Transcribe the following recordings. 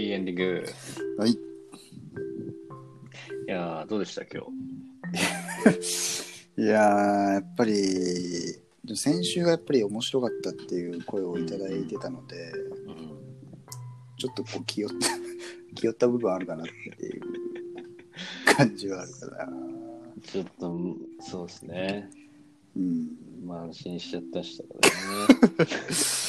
はい、エンディング。はい。いやー、どうでした、今日？いやー、やっぱり、先週がやっぱり面白かったっていう声をいただいてたので、うん、ちょっとこう気負った、気負った部分あるかなっていう感じはあるかな。ちょっと、そうですね。うん。まあ、安心しちゃったしたからね。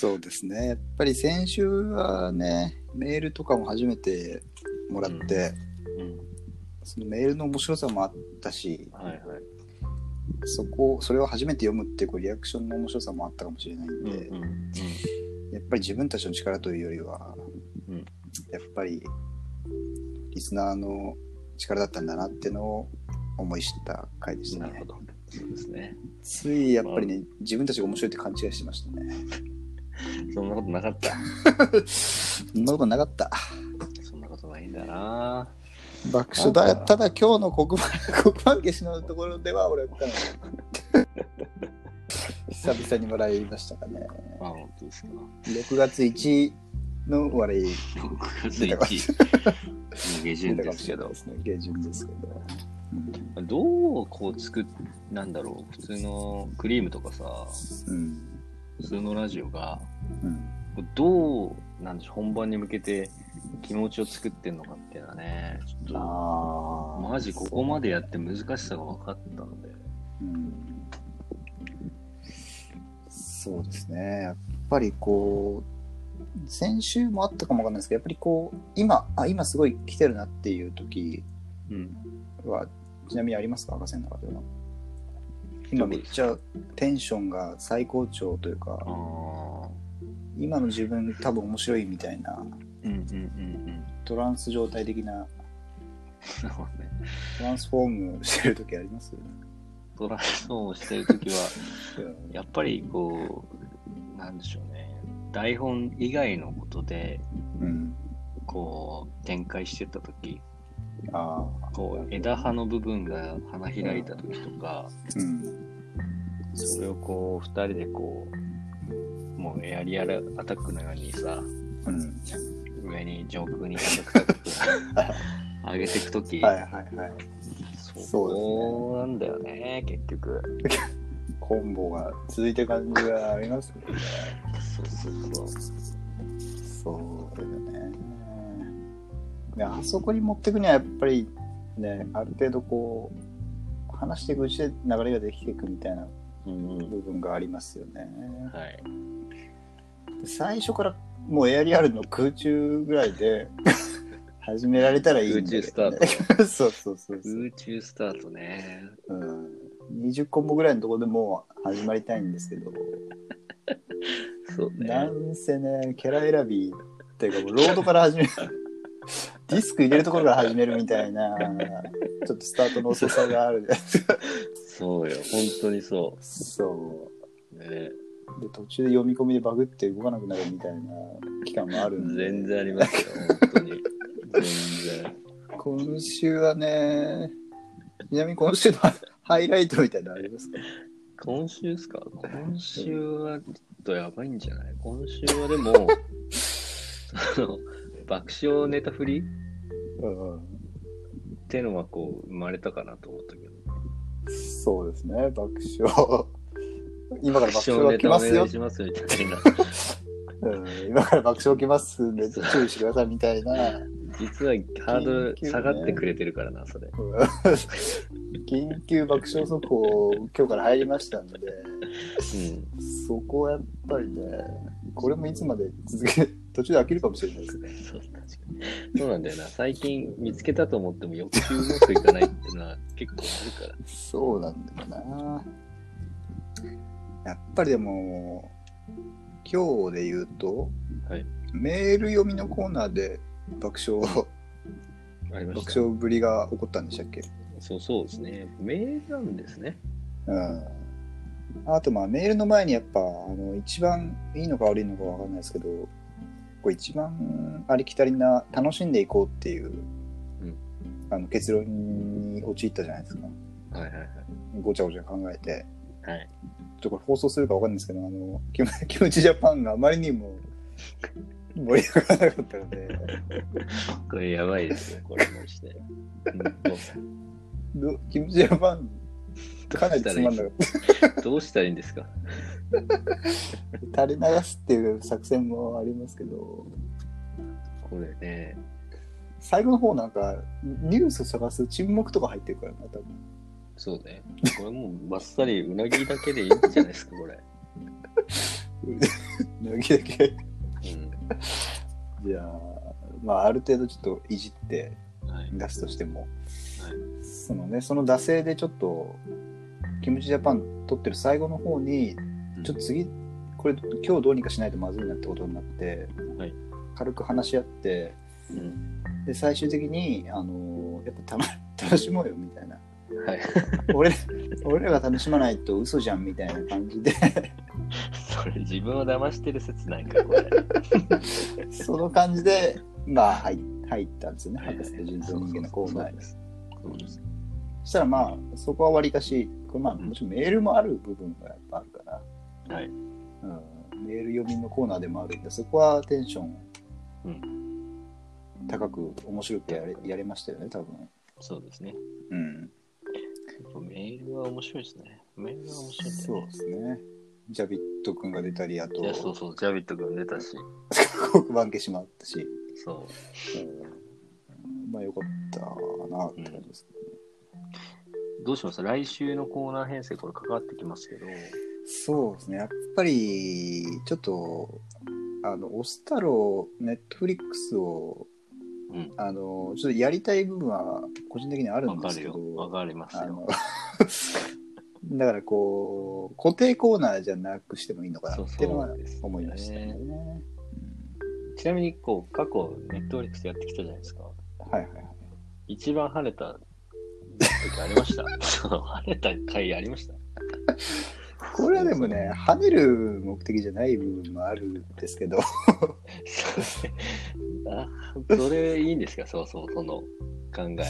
そうですね。やっぱり先週はね、メールとかも初めてもらって、うん。そのメールの面白さもあったし、はいはい。そこ、それを初めて読むってこうリアクションの面白さもあったかもしれないんで、うんうんやっぱり自分たちの力というよりは、うんやっぱりリスナーの力だったんだなってのを思い知った回でしたねなるほ。ど。そうですね。ついやっぱりね、自分たちが面白いって勘違いしてましたね。そんなことなかった。そんなことなかった。そんなことないんだな。爆笑だ。ただ今日の黒板 黒板消しのところでは俺はかなり 久々に笑いましたかね。あ、本当ですか。6月1の笑い6月出たかも1し日。下旬ですけど。下旬ですけど。どうこう作っなんだろう普通のクリームとかさうん。普通のラジオがうん。どうなんでしょう本番に向けて気持ちを作ってんのかっていうのはねちょっと。マジここまでやって難しさが分かったのでうんそうですね。やっぱりこう、先週もあったかもわかんないですけど、やっぱりこう、今、あ、今すごい来てるなっていう時うんは、ちなみにありますか？赤線の中では。今めっちゃテンションが最高潮というか今の自分多分面白いみたいな、うんうんうんうん。トランス状態的な、なるほどね。トランスフォームしてる時あります？トランスフォームしてる時は うん。やっぱりこうなんでしょうね。台本以外のことでうん。こう展開してた時ああ。こう枝葉の部分が花開いた時とか、うん。それをこう二人でこうもうエアリアルアタックのようにさうん。上に上空に高く 上げていく時、はいはいはい。そこなんだよね結局 コンボが続いてる感じがありますよね。そうそうそうそう。であそこに持っていくにはやっぱりね、ある程度こう、話していくうちで流れができていくみたいな部分がありますよね。はい最初からもうエアリアルの空中ぐらいで始められたらいいんだけど、ね。空中スタ そうそうそうそう、空中スタートねうん。20コンボぐらいのところでもう始まりたいんですけど、そうなねんせね、キャラ選びっていうか、もうロードから始める。ディスク入れるところから始めるみたいな、ちょっとスタートの遅さがある。で。そうよ本当にそそう。ね。う。で、途中で読み込みでバグって動かなくなるみたいな期間もあるんで。全然ありますよ本当に。全然。今週はね、ちなみに今週の ハイライトみたいなのありますか？今週ですか？今週はちょっとやばいんじゃない？今週はでも その爆笑ネタ振り？うん。ってのはこう生まれたかなと思ったけど。そうですね、爆笑。今から爆笑がネ来ますよ。ますみたいな。うん、今から爆笑来ますんで注意してくださいみたいな。実はハードル下がってくれてるからなそれ。う ん緊急爆笑速報今日から入りましたので、うん。そこはやっぱりね、これもいつまで続け、途中で飽きるかもしれないですね。そう確かに。そうなんだよな。最近見つけたと思っても翌週うまくいかないっていうのは結構あるから。そうなんだよな。やっぱりでも、今日で言うと、はい。メール読みのコーナーで爆笑、爆笑ぶりが起こったんでしたっけ？そうそうですね。メールなんですね。うん。あとまあメールの前にやっぱあの一番いいのか悪いのかわかんないですけどこう一番ありきたりな楽しんでいこうっていう、うん。あの結論に陥ったじゃないですか。はいはいはい。ごちゃごちゃ考えて。はい。ちょっとこれ放送するかわかんないですけどあのキム キムチジャパンがあまりにも盛り上がらなかったので、これやばいですよ、これもして。キムチジャパン、うかなりつまんなかっ どうしたらいいんですか？た。垂れ流すっていう作戦もありますけど、これね、最後の方なんか、ニュース探す沈黙とか入ってるからな、多分。そうね。これもうバッサリうなぎだけでいいんじゃないですか、これ。脱ぎだけ。うん。じゃあ、まあ、ある程度ちょっといじってはい。出すとしても、そのね、その惰性でちょっと、キムチジャパン撮ってる最後の方に、ちょっと次、これ今日どうにかしないとまずいなってことになって、はい軽く話し合って、うん。で最終的に、あのやっぱたま 楽しもうよみたいな。はい。俺俺らが楽しまないと嘘じゃんみたいな感じで、それ自分を騙してる説ないか、これ。その感じで、まあ入入ったんですよね、はい博士と人造人間のコーナー。そしたらまあ、そこはわりかし、これまあ、もちろんメールもある部分がやっぱあるから、はい。うん、メール読みのコーナーでもあるんで、そこはテンションうん。高く面白くやれやれましたよね、多分。そうですね。うん。メールは面白いですね。メールは面白いねそうで。すね。ジャビット君が出たり、あとい、や、そうそう、ジャビット君出たし。黒板消しもあったし、そう。まあよかったなって感じですけどね。どうします？来週のコーナー編成、これかかってきますけど。そうですね、やっぱり、ちょっと、あの、オスタロ、ネットフリックスを、うん。あの、ちょっとやりたい部分は個人的にあるわんですけかるよ。わど、かりますよ。だからこう、固定コーナーじゃなくしてもいいのかなっていうのはそうそうですね思いましたね。ちなみに、こう、過去、ネットフリックスやってきたじゃないですか。うんはいはいはい。一番晴れた時ありました。その晴れた回ありました。これはでもね、跳ねる目的じゃない部分もあるんですけど、あそれいいんですか？そうそう、その考え。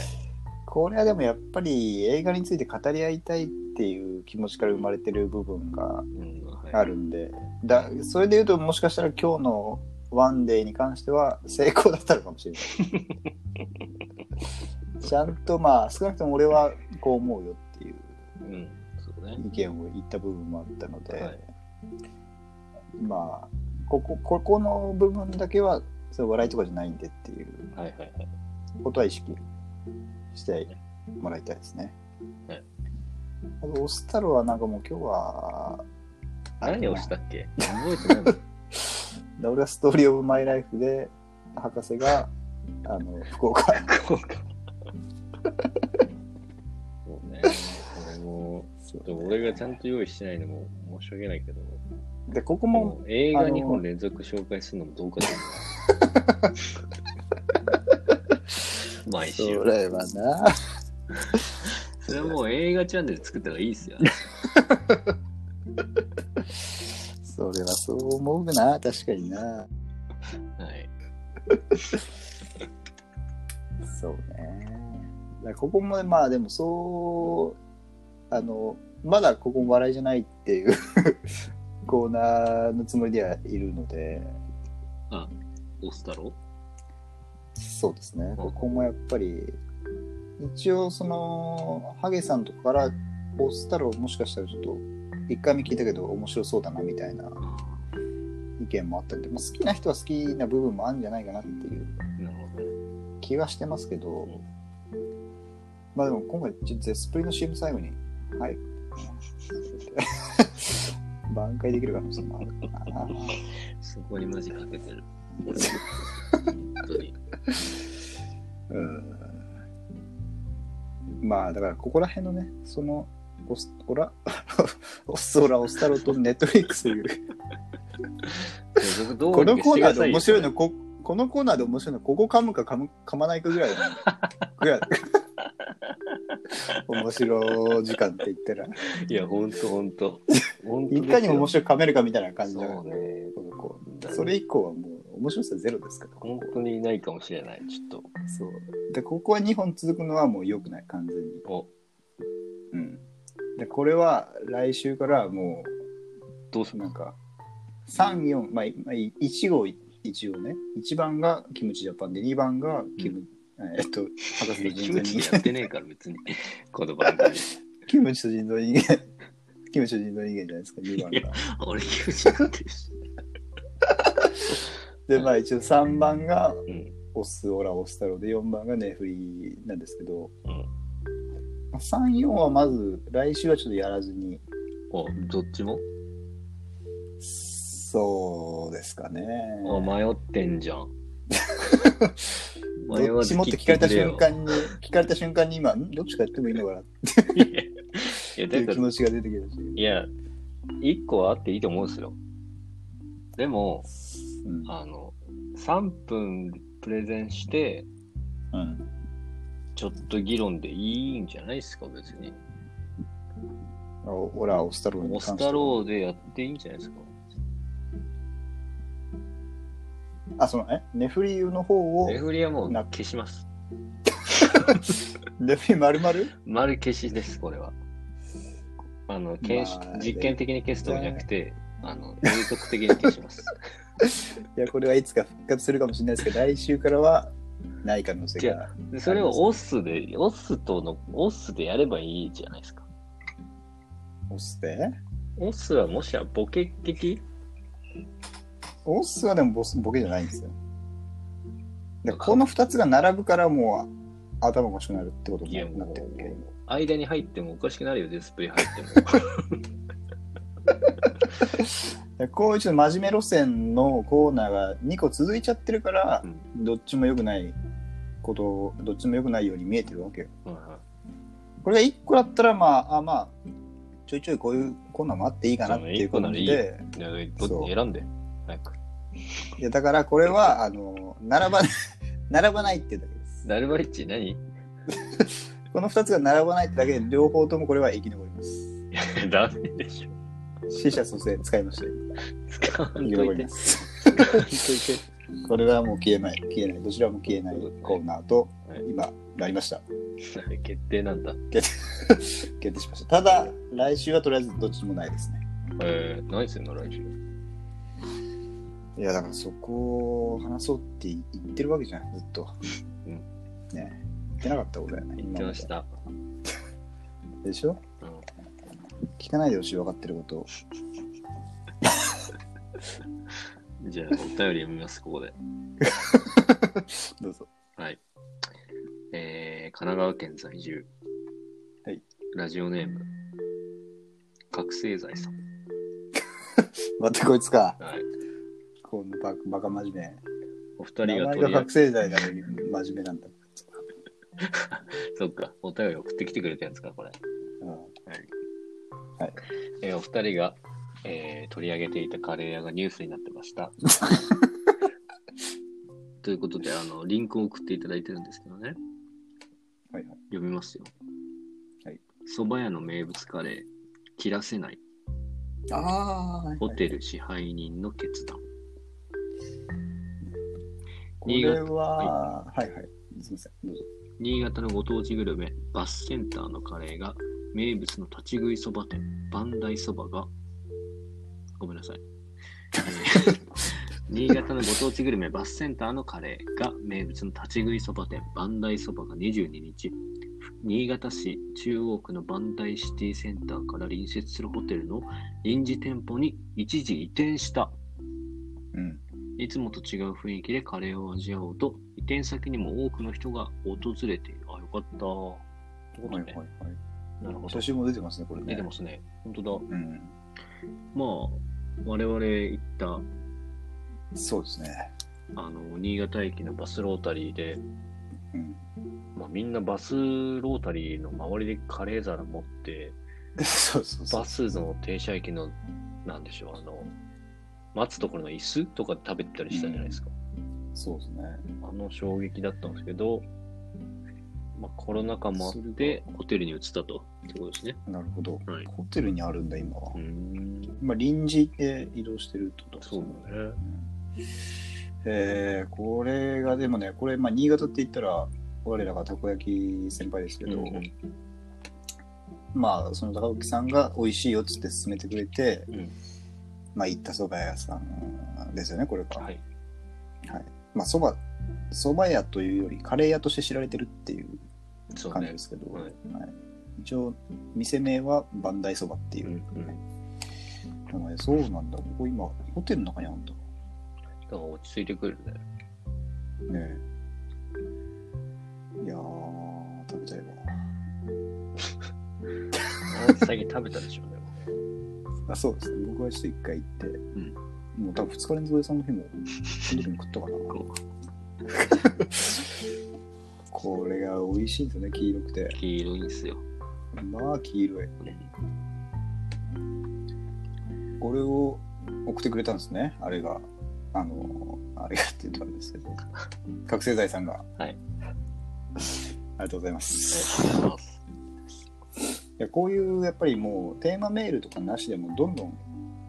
これはでもやっぱり映画について語り合いたいっていう気持ちから生まれてる部分がうん、はい、あるんで、だそれで言うともしかしたら今日のワンデーに関しては成功だったのかもしれない。ちゃんとまあ少なくとも俺はこう思うよっていう。意見を言った部分もあったので、はい。まあここここの部分だけはそれ笑いとかじゃないんでっていう。ことは意識してもらいたいですね。はい。オスタロはなんかもう今日は何をしたっけ？覚えてない。俺はストーリー・オブ・マイ・ライフで博士があの福岡。福岡そうね。俺も、でも俺がちゃんと用意してないのも申し訳ないけど、でここでもも映画あの2本連続紹介するのもどうかと思う。毎そ週。れはなそれはもう映画チャンネル作った方がいいですよ。それはそう思うな確かになはい。そうねここもまあでもそうあのまだここも笑いじゃないっていう コーナーのつもりではいるので。あ、オスタロそうですね。ここもやっぱり一応そのハゲさんとかからポスタロもしかしたらちょっと一回目聞いたけど面白そうだなみたいな意見もあったんで、まあ、好きな人は好きな部分もあるんじゃないかなっていう。気はしてますけど、んまあでも今回ちょっとゼスプリの CM 最後にはい。挽回できる可能性もあるかな。そこにマジかけてる。本当に。うん。まあだからここら辺のねそのオスオラオスオラオスタロとネットフリックスというこのコーナーで面白いのこここのコーナーで面白いのここ噛むか噛む噛まないかぐらいのぐらい 面白時間って言ったら。れいや、ほんとほんと。本当いかに面白白く噛めるかみたいな感じだね。この子それ以降はもう面白さゼロですから本当にないかもしれない。ちょっと。そう。でここは2本続くのはもう良くない完全に。お、うん。でこれは来週からはもどうする？うなんか3、4、まあ、まあ1号一応ね、1番がキムチジャパンで、2番がキム、えっと、博士のキ人造人ムチやってねえから、別に。この番組。キムチと人造人間、キムチと人造人間じゃないですか、2番が。俺、キムチなんてるし。で、まあ一応3番がうん。オス、オラ、オス太郎で、4番がネフリなんですけど、うん。まあ3、4はまず、来週はちょっとやらずに、お、どっちも？そうですかね。あ、迷ってんじゃん。どっちもって聞かれた瞬間に、聞かれた瞬間に今、んどっちかやってもいいのかなっ間。いや、ていう気持ちが出てきまし。いや、一個はあっていいと思うんですよ。でも、うん。あの、3分プレゼンして、うん。ちょっと議論でいいんじゃないですか、別に。あオラ、オス太郎にモスタローでやっていいんじゃないですか。あ、その、えネフリユの方を、レフリはもうな消します。ネフリ丸々？丸消しです、これは。あの、検証まあ実験的に消すとかじゃなくて、あの、永続的に消します。いや、これはいつか復活するかもしれないですけど、来週からはない可能性じが。でそれをオスで、オスとの、オスでやればいいじゃないですか。オスで？オスはもしやボケ的オスはでもボスボケじゃないんですよ。でこの2つが並ぶからもう頭がおかしくなるってことになもってるっけう、間に入ってもおかしくなるよ、ディスプレイ入っても。でこういうちょっと真面目路線のコーナーが2個続いちゃってるから、うんどっちも良くないこと、どっちも良くないように見えてるわけよ。はいはこれが1個だったら、まあ、あまあ、ちょいちょいこういうコーナーもあっていいかなっていうことで、いい選んで、早く。いやだからこれは、あの、並ばない、並ばないっていうだけです。ダルバリッチ何？いこの2つが並ばないってだけで、両方ともこれは生き残ります。や、ダメでしょ。死者蘇生使いましたよ。使わんといて生き残りま。す。使わんといて。これはもう消えない、消えない、どちらも消えないコーナーとはい今なりました。決定なんだ。決定しました。ただ、来週はとりあえずどっちもないですね。えー、何するの来週。いや、だからそこを話そうって言ってるわけじゃん、ずっと。うんね言ってなかった俺。言ってました。でしょ？うん聞かないでほしい、分かってることを。じゃあ、お便り読みます、ここで。どうぞ。はい。えー、神奈川県在住。はい。ラジオネーム、覚醒剤さん。待って、こいつか。はい。こんなババカ真面目。お二人名が取り上前が覚醒剤なのに真面目なんだ。そっか、お便り送ってきてくれたやつか、これ。うんはい。はいえーお二人が、えー取り上げていたカレー屋がニュースになってました。ということで、あの、リンクを送っていただいてるんですけどね。はいはい。読みますよ。はい。蕎麦屋の名物カレー、切らせない。ああ、ホテル支配人の決断。これは、はいはい。すみません。新潟のご当地グルメ、バスセンターのカレーが、名物の立ち食いそば店、バンダイそばが、ごめんなさい。え ー新潟のご当地グルメ、バスセンターのカレーが、名物の立ち食いそば店、バンダイそばが22日、新潟市中央区のバンダイシティセンターから隣接するホテルの臨時店舗に一時移転した。うん。いつもと違う雰囲気でカレーを味わおうと、移転先にも多くの人が訪れている。あ、よかった。ということで、はいはいはい。なるほど。写真も出てますね、これね。出てますね。本当だ。うん。まあ、我々行った、そうですね。あの、新潟駅のバスロータリーで、うん。まあ、みんなバスロータリーの周りでカレー皿持って、そうそうそう。バスの停車駅の、なんでしょう、あの、待つところの椅子とかで食べてたりしたじゃないですか。そうですね。あの衝撃だったんですけど、まあ、コロナ禍もあって、ホテルに移ったと。ってことですね。なるほど。はい。ホテルにあるんだ、今はうー。ん。今、臨時で移動してるってことですそうだね。えー、これがでもね、これ、まあ、新潟って言ったら、我らがたこ焼き先輩ですけど、うんうんまあ、その高木さんが美味しいよっつって勧めてくれて、うんまあ、行った蕎麦屋さんですよね、これが。はい。はい。まあ、蕎麦、蕎麦屋というより、カレー屋として知られてるっていう感じで。すけど、はいはい一応、店名はバンダイ蕎麦っていう、うんうん。そうなんだ。ここ今、ホテルの中にあるんだ。だから落ち着いてくるね。ねえ。いやー、食べたいわ。あ最近食べたでしょ、でも。あそうですね。僕はちょっと一回行って、もう多分2日連続でその日も、その時も食ったかな。こ これが美味しいんですよね、黄色くてう。黄色いんですよ。まあ、黄色い。これを送ってくれたんですね、あれが。あの、あれがって言うとあれですけど、覚醒剤さんが。はい。ありがとうございまあす。やこういうやっぱりもうテーマメールとかなしでもどんどん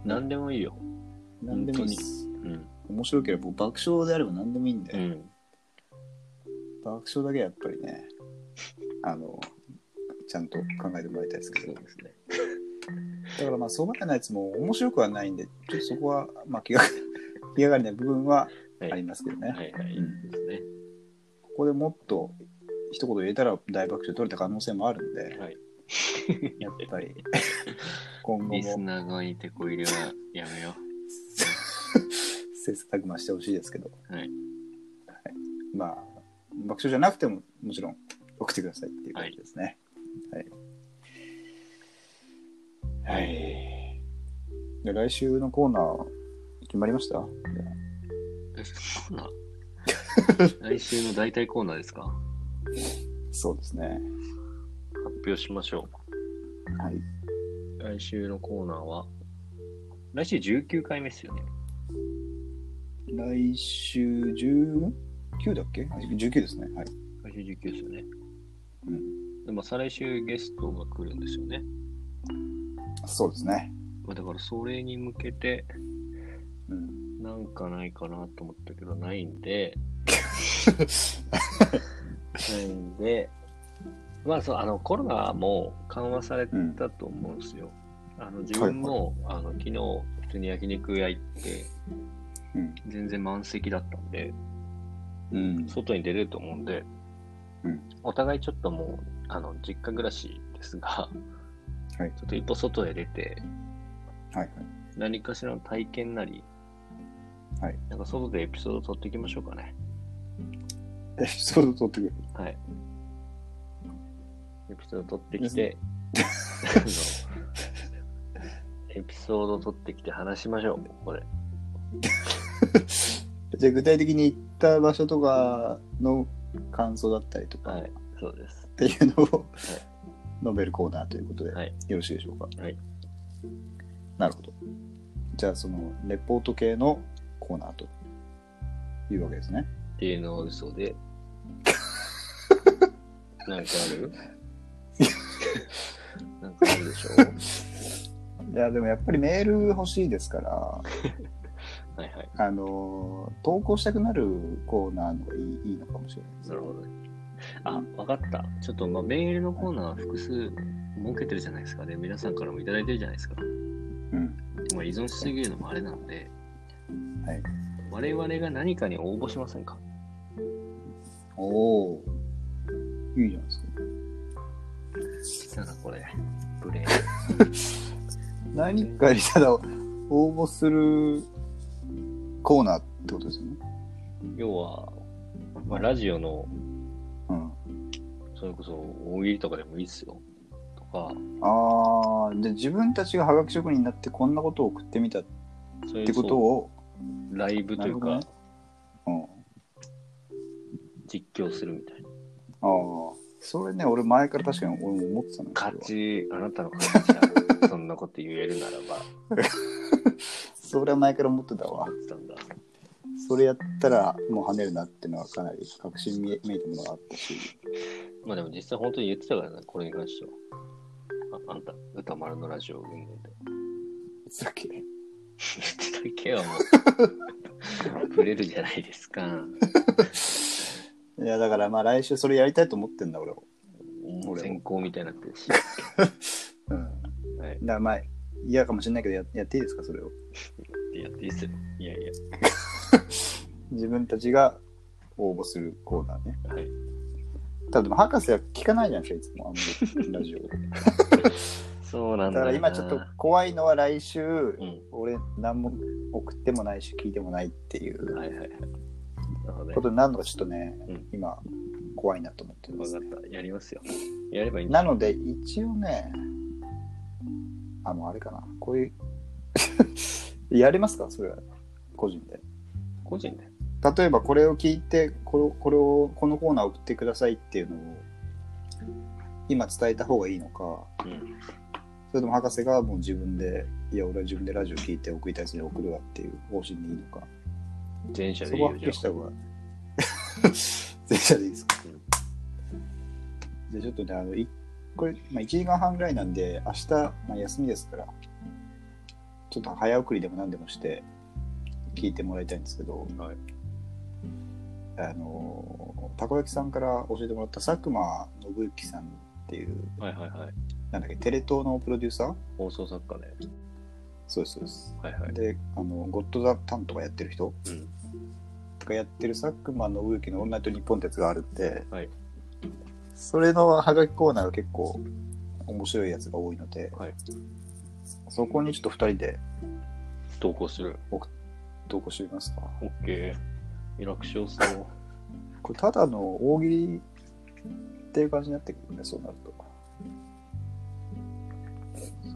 何でもいいよ。何でもいいです。うん。面白ければもう爆笑であれば何でもいいんで、うん。爆笑だけはやっぱりね、あの、ちゃんと考えてもらいたいですけど、そうですね。だからまあ、そば屋のやつも面白くはないんで、ちょっとそこは、まあ、気が 気がかりな部分ははいありますけどね。はいはい。うんですね。ここでもっと一言入れたら大爆笑取れた可能性もあるんで、はい。やっぱり今後リスもナー側に手こ入れはやめよ切磋琢磨してほしいですけど、う。はい。まあ、爆笑じゃなくてももちろん送ってくださいっていう感じですね。はい。はい。で来週のコーナー決まりました？来週コーナー？来週の大体コーナーですか？そうですね。発表しましょはい。う。来週のコーナーは、来週19回目ですよね。来週19だっけ？あ ?19 ですね。はい。来週19ですよね。うん、でも再来週ゲストが来るんですよね。そうですね。まあ、だからそれに向けて、うん、なんかないかなと思ったけど、ないんで、ないんで、まあそう、あの、コロナも緩和されたと思うんですよ。あの、自分も、あの、昨日、普通に焼肉屋行って、うん。全然満席だったんで、うん。外に出れると思うんで、うんお互いちょっともう、あの、実家暮らしですが、はいちょっと一歩外へ出て、はいはい。何かしらの体験なり、はいなんか外でエピソード撮っていきましょうかね。エピソード取ってくる。はい。エピソード撮ってきて、エピソード撮ってきて話しましょう、ここで。じゃあ具体的に行った場所とかの感想だったりとかっはい、そうです。ていうのを述べるコーナーということで、はいよろしいでしょうか？はい。なるほど。じゃあそのレポート系のコーナーというわけですね。芸能嘘で。なんかあるなんかある？でしょ いやでもやっぱりメール欲しいですから、はいはい。あの投稿したくなるコーナーのがいいいいのかもしれないですなるほどね。あ、わかった。ちょっと、まあ、メールのコーナー複数設けてるじゃないですか。で、皆さんからもいただいてるじゃないですか。うん。まあ、依存しすぎるのもあれなんで、はい。我々が何かに応募しませんか？おお。いいじゃないですか。なんかこれ、ブレ 何かにただ応募するコーナーってことですよね？要は、まあ、ラジオの、うん。それこそ大喜利とかでもいいっすよ。とか、ああ、で自分たちがはがき職人になってこんなことを送ってみたってことを、ライブというか、なるうん。実況するみたいな。ああ、それね、俺前から確かに俺も思ってたのよ勝ち、あなたの勝ちだ。そんなこと言えるならば、それは前から思ってたわ思。ってたんだ。それやったらもう跳ねるなっていうのはかなり確信めめいたものがあったし。まあでも実際本当に言ってたからね、これに関しては。ああんた、歌丸のラジオを運営で。さっき言ってたけはもう、触れるじゃないですか。いや、だからまあ来週それやりたいと思ってんだ、俺は。もう先行みたいになってるし。うん。はい。だからまあ、嫌かもしれないけどや、やっていいですか、それを。やっていいっすよ。いやいや。自分たちが応募するコーナーね。はい。ただでも、博士は聞かないじゃないですか、いつも、あんまりラジオ。そうなんだよな。だから今ちょっと怖いのは来週、うん。俺何も送ってもないし聞いてもないっていうはいはいはい。こ。とになるのがちょっとね、うん今怖いなと思ってます、わかった。やりますよ。やればいい。なので一応ねあのあれかなこういう やれますか？それは個人で個人で。例えばこれを聞いてこれこれをこのコーナー送ってくださいっていうのを今伝えた方がいいのかうん。それとも博士がもう自分でいや俺は自分でラジオ聞いて送りたい人に送るわっていう方針でいいのか前者そこはでいいよ。じゃでいいですか、じゃあちょっとね、あの、いこれ、まあ、1時間半ぐらいなんで、明日、まあ、休みですから、ちょっと早送りでも何でもして、聞いてもらいたいんですけど、あはい。あの、たこ焼きさんから教えてもらった佐久間信之さんっていう、はいはいはい。なんだっけ、テレ東のプロデューサー？放送作家ね。そうです、そうです。はいはい。で、あの、ゴッド・ザ・タンとかやってる人うん。がやってる佐久間信之のオンライト日本鉄があるって、はいそれのハガキコーナーが結構面白いやつが多いので、はいそこにちょっと2人で投稿する。投稿してみますか。オッケー。楽勝そう。これただの大喜利っていう感じになってくるね、そうなると。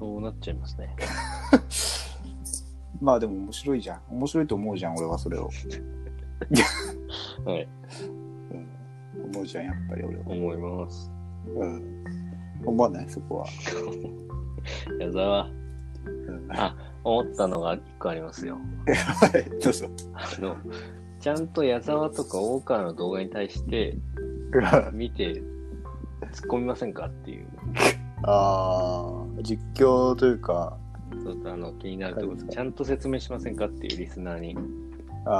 そうなっちゃいますね。まあでも面白いじゃん。面白いと思うじゃん、俺はそれを。はい。うん、思うじゃん、やっぱり俺は。思います。うん。思わない、そこは。矢沢、うん、あ思ったのが一個ありますよ。はい、どうぞ。あの、ちゃんと矢沢とか大川の動画に対して見て突っ込みませんかっていう、ああ、実況というか、そうあの気になるところはいちゃんと説明しませんかっていうリスナーに、あー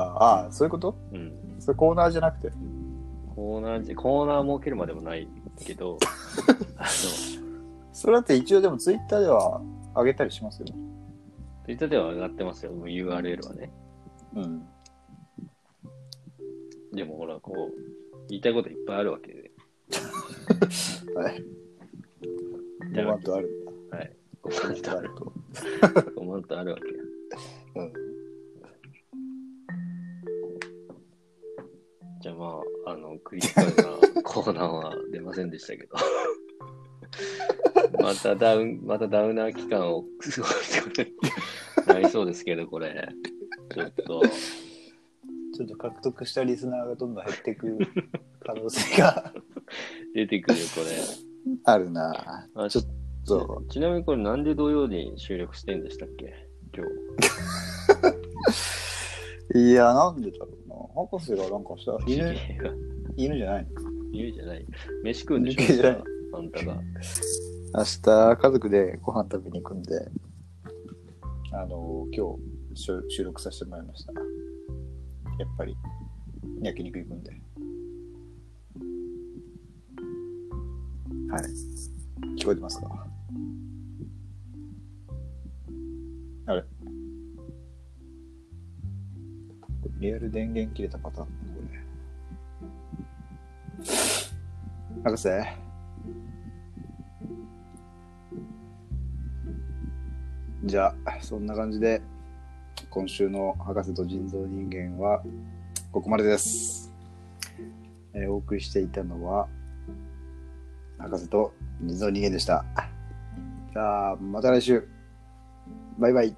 あー、そういうこと？うん、それコーナーじゃなくて？コーナーじ、コーナー設けるまでもないけど、あの、それだって一応でもツイッターでは上げたりしますよね。Twitter では上がってますよ、URL はね。うん。でもほら、こう、言いたいこといっぱいあるわけで。はい。じゃあ5万とあるんだ。はい。5万とある。と。5万とあるわけよ。うん。じゃあまあ、あの、クリティカルなコーナーは出ませんでしたけど。またダウン、またダウナー期間をすごいなりそうですけど、これ。ちょっと、ちょっと獲得したリスナーがどんどん減っていく可能性が 出てくる、これ。あるなあちょっと、ちなみにこれなんで土曜に収録してんでしたっけ？今日。いや、なんでだろうな。博士がなんかした、犬、犬じゃないの？言うじゃない。飯食うんでし飯じゃないょあんたが。明日、家族でご飯食べに行くんで、あの、今日収収録させてもらいました。やっぱり、焼肉行くんで。はい。聞こえてますか？あれ？リアル電源切れたパターンこれ。博士？じゃあ、そんな感じで、今週の博士と人造人間は、ここまでです。えーお送りしていたのは、博士と水の人間でした。じゃあ、また来週。バイバイ。